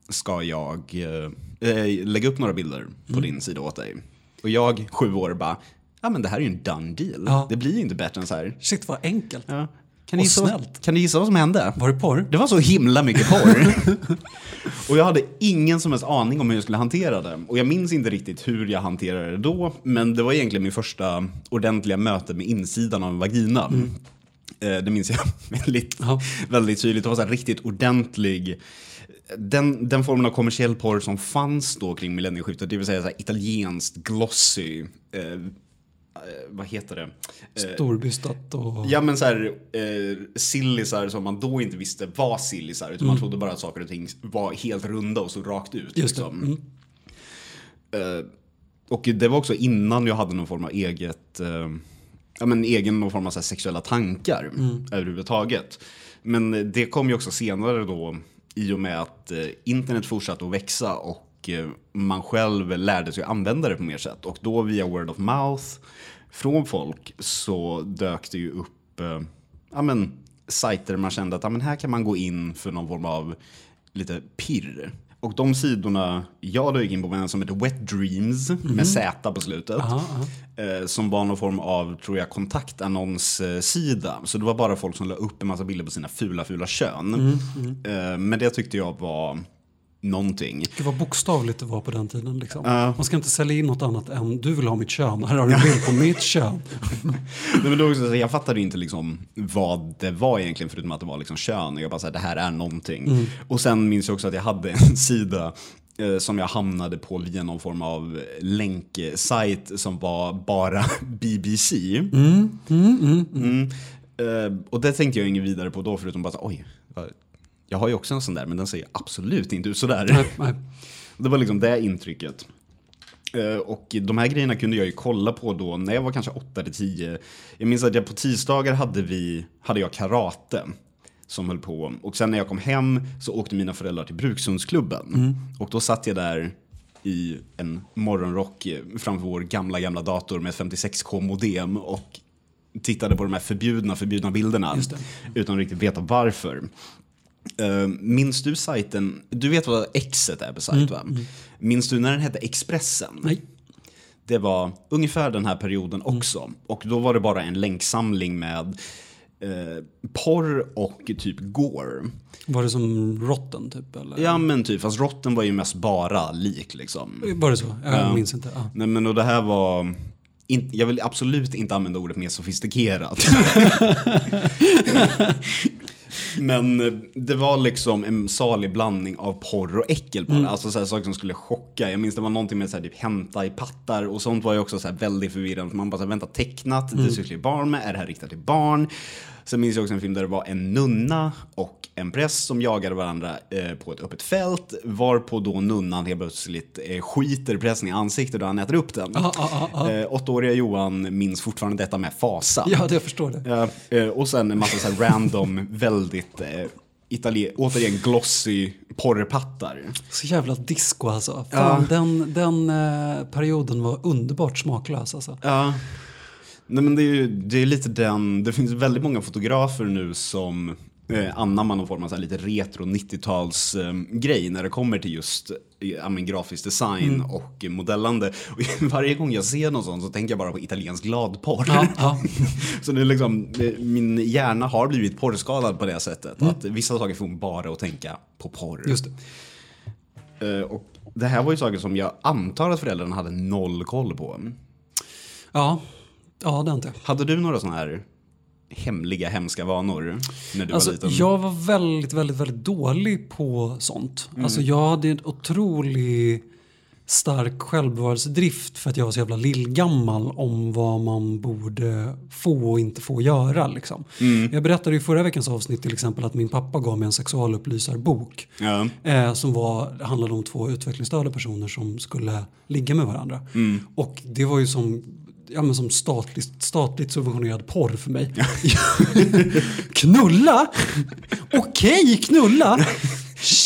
ska jag eh, eh, lägga upp några bilder på Mm. din sida åt dig. Och jag, sju år, bara, ja men det här är ju en done deal. Ja. Det blir ju inte bättre än så här. Shit vad enkelt. Ja. Kan, du gissa, vad- snällt. kan du gissa vad som hände? Var det porr? Det var så himla mycket porr. och jag hade ingen som helst aning om hur jag skulle hantera det. Och jag minns inte riktigt hur jag hanterade det då. Men det var egentligen min första ordentliga möte med insidan av en vagina. Eh, Det minns jag väldigt, Ja. väldigt tydligt. Det var så riktigt ordentlig den, den formen av kommersiell porr som fanns då kring millennieskiftet, det vill säga så italienskt glossy, eh, vad heter det? Eh, Storbystat och... Ja men så här, eh, sillisar som man då inte visste var sillisar. Utan man trodde bara att saker och ting var helt runda och så rakt ut. Just det. liksom. Mm. Eh, och det var också innan jag hade någon form av eget, eh, ja men egen någon form av sexuella tankar överhuvudtaget. Men det kom ju också senare då i och med att eh, internet fortsatte att växa och eh, man själv lärde sig att använda det på mer sätt. Och då via word of mouth från folk så dök det ju upp eh, ja, men, sajter där man kände att ja, men här kan man gå in för någon form av lite pirr. Och de sidorna jag gick in på var en som heter Wet Dreams med Z på slutet. Aha, Eh, som var någon form av, tror jag, kontaktannonssida. Så det var bara folk som la upp en massa bilder på sina fula, fula kön. Eh, men det tyckte jag var någonting. Gud vad bokstavligt det var på den tiden. Liksom. Ja. Man ska inte sälja in något annat än du vill ha mitt kön. Här har du en bild på mitt kön. Nej, men var också, så jag fattade inte liksom vad det var egentligen förutom att det var liksom kön. Jag bara såhär, det här är någonting. Och sen minns jag också att jag hade en sida eh, som jag hamnade på via någon form av länksajt som var bara BBC. Mm. Eh, och det tänkte jag inget vidare på då förutom bara så, oj, jag har ju också en sån där men den ser absolut inte ut sådär. Nej, nej. Det var liksom det intrycket. Eh, Och de här grejerna kunde jag ju kolla på då när jag var kanske 8 eller 10. Jag minns att jag på tisdagar hade, vi, hade jag karate som höll på. Och sen när jag kom hem så åkte mina föräldrar till Brukshundsklubben. Och då satt jag där i en morgonrock framför vår gamla, gamla dator med 56k modem och tittade på de här förbjudna, förbjudna bilderna. Utan att riktigt veta varför. Uh, minns du sajten, du vet vad Exet är på sajt va? Minns du när den hette Expressen? Nej. Det var ungefär den här perioden också. Och då var det bara en länksamling med eh, porr och typ gore. Var det som Rotten typ? Eller? Ja men typ, fast rotten var ju mest bara lik liksom. Var det så? Jag Ja. minns inte. Ja. Nej men och det här var, in, jag vill absolut inte använda ordet mer sofistikerat. Men eh, det var liksom en salig blandning av porr och äckel bara. Alltså så här, saker som skulle chocka. Jag minns det var någonting med så här, typ hämta i pattar och sånt var ju också så här, väldigt förvirrande. För man bara så här, vänta tecknat, det sysslar ju barn med, är det här riktat till barn? Sen minns jag också en film där det var en nunna och en präst som jagade varandra eh, på ett öppet fält. Varpå då nunnan helt plötsligt eh, skiter prästen i ansiktet och han äter upp den. Ja, ja, ja, Eh, åttaåriga Johan minns fortfarande detta med fasa. ja, det jag förstår det. Ja, eh, och sen en massa så här random, väldigt eh, italien, återigen glossy porrpattar. Så jävla disco alltså. Fan, Den, den eh, perioden var underbart smaklös alltså. Ja. Nej men det är ju det är lite den, det finns väldigt många fotografer nu som eh, anammar någon form av så lite retro 90-tals eh, grej när det kommer till just eh, men, grafisk design och modellande. Och varje gång jag ser någon sån så tänker jag bara på italiensk gladporr. Ja, ja. Så det är liksom, eh, min hjärna har blivit porrskadad på det sättet. Att vissa saker får bara att tänka på porr. Just det. Eh, och det här var ju saker som jag antar att föräldrarna hade noll koll på. Ja, ja det har inte. Hade du några sådana här hemliga, hemska vanor när du Alltså, var liten? jag var väldigt, väldigt, väldigt dålig på sånt. Mm. Alltså, jag hade en otrolig stark självbevarelsedrift för att jag var så jävla lillgammal om vad man borde få och inte få göra. Liksom. Mm. Jag berättade i förra veckans avsnitt till exempel att min pappa gav mig en sexualupplysarbok. Ja. Eh, som var, handlade om två utvecklingsstörda personer som skulle ligga med varandra. Mm. Och det var ju som, ja, men som statligt, statligt subventionerad porr för mig. knulla? Okej, knulla!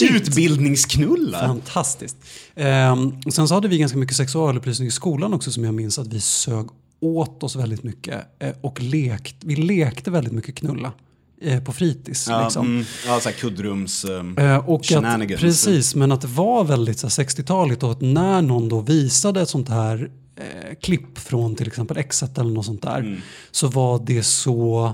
Utbildningsknulla? Fantastiskt. Och sen så hade vi ganska mycket sexualupplysning i skolan också som jag minns att vi sög åt oss väldigt mycket. Eh, och lekt, vi lekte väldigt mycket knulla eh, på fritids. Ja, liksom. mm, ja så här kuddrums... Eh, och att, precis, men att det var väldigt så här, 60-taligt och att när någon då visade ett sånt här eh, klipp från till exempel Exet eller något sånt där Mm. så var det så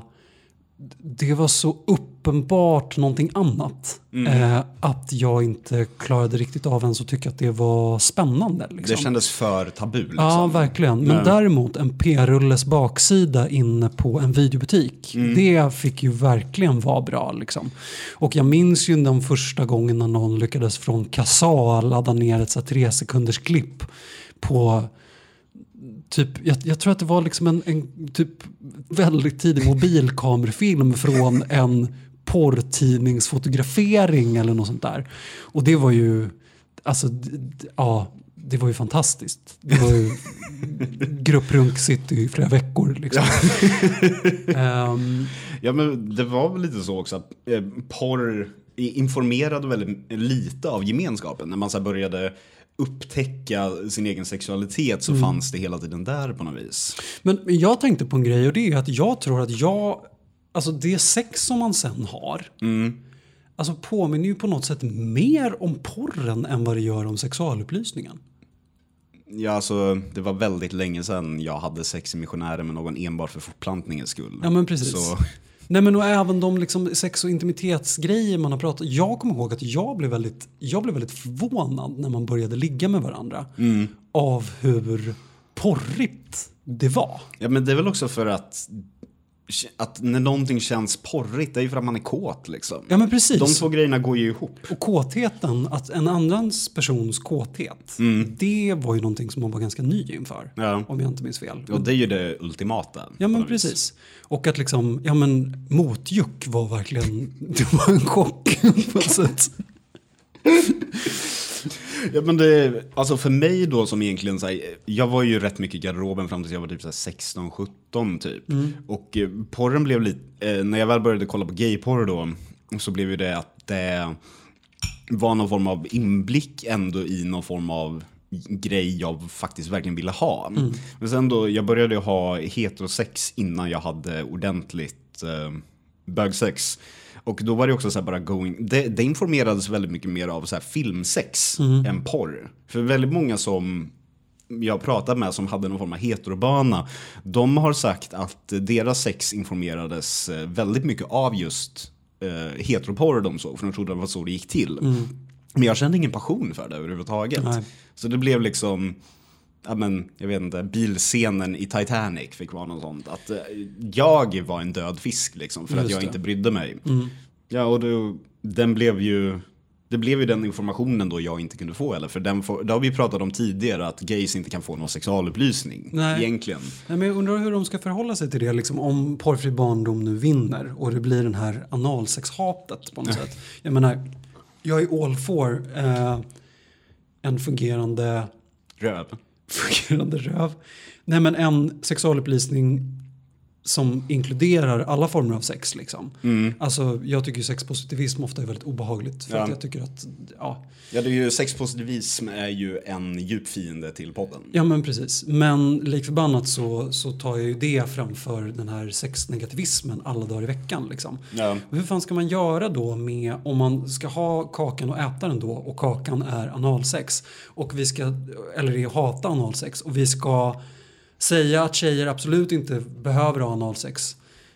det var så uppenbart någonting annat Mm. eh, att jag inte klarade riktigt av ens att tycka att det var spännande. Liksom. Det kändes för tabu liksom. Ja, verkligen. Men Nej. däremot en p-rulles baksida inne på en videobutik. Mm. Det fick ju verkligen vara bra. Liksom. Och jag minns ju den första gången när någon lyckades från Kazaa ladda ner ett så här tre sekunders klipp på Typ, jag, jag tror att det var liksom en, en typ väldigt tidig mobilkamerfilm från en porrtidningsfotografering eller något sånt där. Och det var ju, alltså, ja, det var ju fantastiskt. Det var ju grupprunk i flera veckor liksom. Ehm, Ja men det var väl lite så också att eh, porr informerade väldigt lite av gemenskapen. När man så började upptäcka sin egen sexualitet så fanns det hela tiden där på något vis. Men jag tänkte på en grej och det är att jag tror att jag, alltså det sex som man sen har alltså påminner ju på något sätt mer om porren än vad det gör om sexualupplysningen. Ja, alltså, det var väldigt länge sedan jag hade sex i missionären med någon enbart för fortplantningens skull. Ja men precis. Så, Nej men och även de liksom sex och intimitetsgrejer man har pratat Jag kommer ihåg att jag blev väldigt, jag blev väldigt förvånad när man började ligga med varandra. Av hur porrigt det var. ja, men det är väl också för att, att när någonting känns porrigt, det är ju för att man är kåt liksom. Ja men precis. De två grejerna går ju ihop. Och kåtheten, att en annans persons kåthet, det var ju någonting som man var ganska ny inför. Ja. Om jag inte minns fel. Och det är ju det ultimata. Ja men något vis. precis. Och att liksom, ja men motjuck var verkligen, det var en chock på ett sätt. Ja, men det, alltså för mig då som egentligen så här, jag var ju rätt mycket i garderoben fram tills jag var typ 16-17 typ. Och eh, porren blev lite, eh, när jag väl började kolla på gayporr då, så blev ju det att det var någon form av inblick ändå i någon form av grej jag faktiskt verkligen ville ha. Men sen då, jag började ha heterosex innan jag hade ordentligt eh, bögsex. Och då var det också så bara going, det, det informerades väldigt mycket mer av så här filmsex än porr. För väldigt många som jag pratat med som hade någon form av heterobana, de har sagt att deras sex informerades eh, väldigt mycket av just eh, heteroporr de såg, för de trodde det var så det gick till. Men jag kände ingen passion för det överhuvudtaget. Nej. Så det blev liksom, ja men, jag vet inte, bilscenen i Titanic fick vara något sånt. Att eh, jag var en död fisk liksom, för att Just jag det. inte brydde mig. Ja, och då, den blev ju, det blev ju den informationen då jag inte kunde få heller. För den får, det har vi pratat om tidigare, att gays inte kan få någon sexualupplysning. Nej. Egentligen. Nej, men jag undrar hur de ska förhålla sig till det liksom, om porrfri barndom nu vinner och det blir den här analsexhatet på något sätt. Jag menar, jag är all for eh, en fungerande, Röv fungerande röv. Nej men en sexualupplysning som inkluderar alla former av sex. Liksom. Alltså, jag tycker ju sexpositivism ofta är väldigt obehagligt. För Ja. att jag tycker att, ja, Ja, det är ju, sexpositivism är ju en djup fiende till podden. Ja men precis. Men lik förbannat så, så tar jag ju det framför den här sexnegativismen alla dagar i veckan. Liksom. Ja. Hur fan ska man göra då med om man ska ha kakan och äta den då och kakan är analsex och vi ska, eller hata analsex och vi ska säga att tjejer absolut inte behöver ha analsex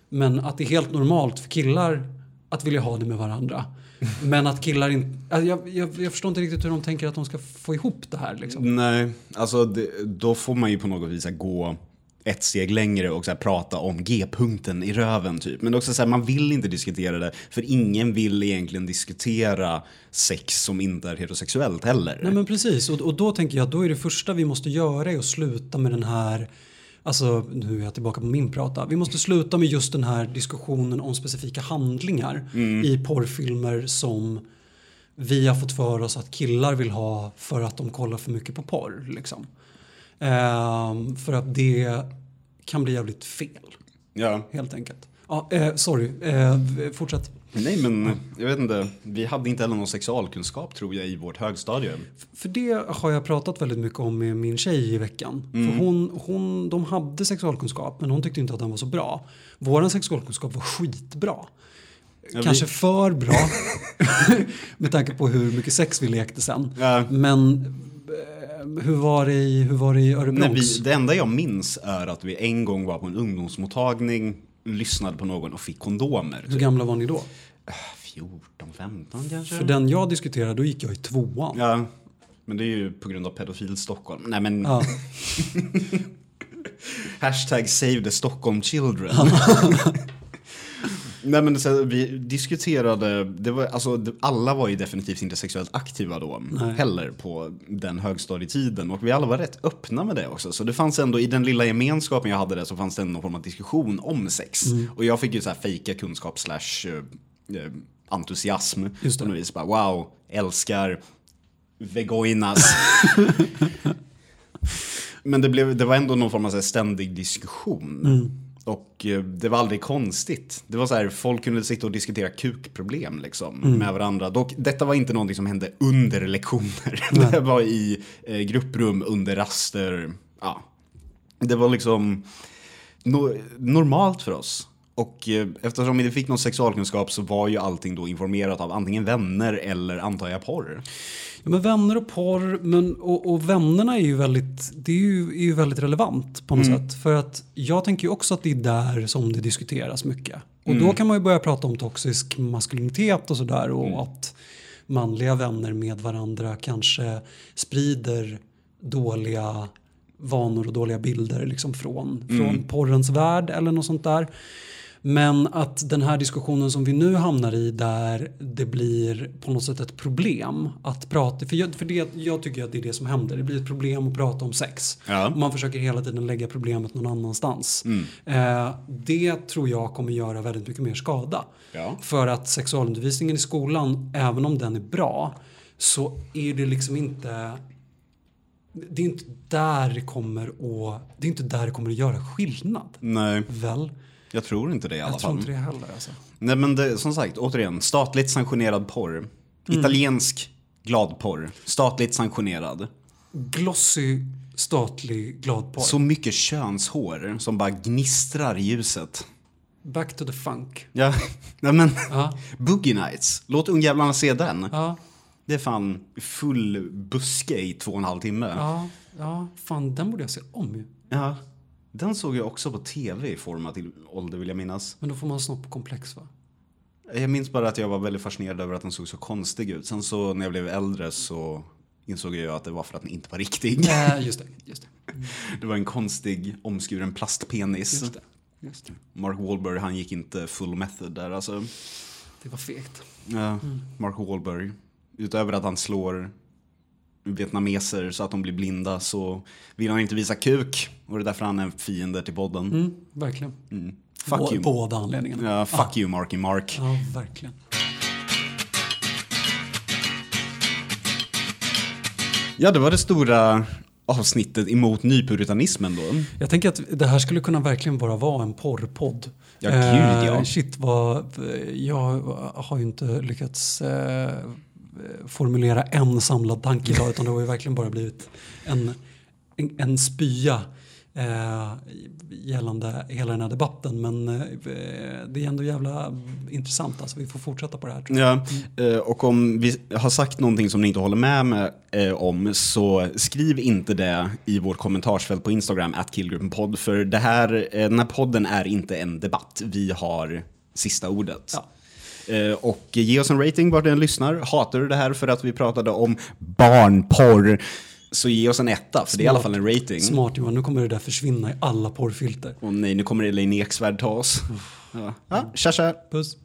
men att det är helt normalt för killar att vilja ha det med varandra. Men att killar inte... alltså Jag, jag, jag förstår inte riktigt hur de tänker att de ska få ihop det här. Liksom. Nej, alltså det, då får man ju på något vis gå ett steg längre och så prata om G-punkten i röven typ. Men också så här, man vill inte diskutera det för ingen vill egentligen diskutera sex som inte är heterosexuellt heller. Nej men precis, och, och då tänker jag att då är det första vi måste göra är att sluta med den här Alltså, nu är jag tillbaka på min prata. Vi måste sluta med just den här diskussionen om specifika handlingar i porrfilmer som vi har fått för oss att killar vill ha för att de kollar för mycket på porr. Liksom. Ehm, för att det kan bli jävligt fel, Ja. helt enkelt. Ja, eh, sorry, eh, fortsätt. Nej men jag vet inte, vi hade inte heller någon sexualkunskap tror jag i vårt högstadie. För det har jag pratat väldigt mycket om med min tjej i veckan. För hon, hon, de hade sexualkunskap men hon tyckte inte att den var så bra. Vår sexualkunskap var skitbra. Ja, Kanske vi- för bra med tanke på hur mycket sex vi lekte sen. Ja. Men eh, hur var det i, hur var det i Nej, Örebro? vi, det enda jag minns är att vi en gång var på en ungdomsmottagning, lyssnade på någon och fick kondomer. Hur gamla var ni då? 14, 15 kanske? För den jag diskuterade, då gick jag i tvåan. Ja, men det är ju på grund av pedofil Stockholm. Nej men, Ja. hashtag save the Stockholm children. Nej men så, vi diskuterade, det var, alltså, det- alla var ju definitivt inte sexuellt aktiva då Nej. heller på den högstadietiden och vi alla var rätt öppna med det också. Så det fanns ändå, i den lilla gemenskapen jag hade där så fanns det ändå någon form av diskussion om sex. Mm. Och jag fick ju så här fejka kunskap slash eh, eh, entusiasm. Just det. På något vis bara wow, älskar vegoinas. Men det, blev, det var ändå någon form av så här ständig diskussion. Mm. Och eh, det var aldrig konstigt. Det var så här, folk kunde sitta och diskutera kukproblem liksom, Mm. med varandra. Dock, detta var inte någonting som hände under lektioner. Det var i eh, grupprum, under raster. Ja. Det var liksom no, normalt för oss. Och eh, eftersom vi inte fick någon sexualkunskap så var ju allting då informerat av antingen vänner eller antar jag porr. Ja, men vänner och porr, men, och, och vännerna är ju väldigt, det är ju, är ju väldigt relevant på något sätt. För att jag tänker ju också att det är där som det diskuteras mycket. Och då kan man ju börja prata om toxisk maskulinitet och sådär och att manliga vänner med varandra kanske sprider dåliga vanor och dåliga bilder liksom från, från porrens värld eller något sånt där. Men att den här diskussionen som vi nu hamnar i där det blir på något sätt ett problem att prata, för, jag, för det, jag tycker att det är det som händer, det blir ett problem att prata om sex. Ja. Man försöker hela tiden lägga problemet någon annanstans. Eh, det tror jag kommer göra väldigt mycket mer skada. Ja. För att sexualundervisningen i skolan, även om den är bra, så är det liksom inte det är inte där det kommer att, det är inte där det kommer att göra skillnad. Nej, Väl? Jag tror inte det i alla Jag tror fall. inte det heller alltså. Nej men det, som sagt, återigen, statligt sanktionerad porr. Italiensk gladporr. Statligt sanktionerad. Glossy statlig gladporr. Så mycket könshår som bara gnistrar i ljuset. Back to the funk. Ja, nej men. Ja. Boogie Nights. Låt ungjävlarna se den. Ja, Det är fan full buske i två och en halv timme. ja, ja, fan den borde jag se om ju. Ja. Den såg jag också på tv i formativ ålder vill jag minnas. Men då får man snoppkomplex va? Jag minns bara att jag var väldigt fascinerad över att den såg så konstig ut. Sen så när jag blev äldre så insåg jag att det var för att den inte var riktig. Eh, just det, just det. Det var en konstig omskuren plastpenis. Just det, just det. Mark Wahlberg han gick inte full method där alltså. Det var fegt. Ja, Mark Wahlberg. Utöver att han slår vietnameser så att de blir blinda så vill han inte visa kuk. Och det är därför han är en fiende till podden. Mm, verkligen. Fuck Bå- you. Båda anledningarna. Ja, fuck you Marky Mark. Ja, verkligen. Ja, det var det stora avsnittet emot nypuritanismen då. Jag tänker att det här skulle kunna verkligen bara vara en porrpodd. Ja, gud, ja. Shit vad, jag har ju inte lyckats eh, formulera en samlad tanke idag utan det har ju verkligen bara blivit en, en, en spya eh, gällande hela den här debatten. Men eh, det är ändå jävla intressant alltså. Vi får fortsätta på det här. Ja, eh, och om vi har sagt någonting som ni inte håller med, med eh, om så skriv inte det i vårt kommentarsfält på Instagram, at killgruppenpodd. För det här, eh, den här podden är inte en debatt. Vi har sista ordet. Ja. Eh, Och ge oss en rating vart den lyssnar. Hatar du det här för att vi pratade om barnporr så ge oss en etta, för det är i alla fall en rating. Smart Johan, nu kommer det där försvinna i alla porrfilter. Och nej, nu kommer Elaine Eksvärd ta oss. Ja, ja tja tja. Puss.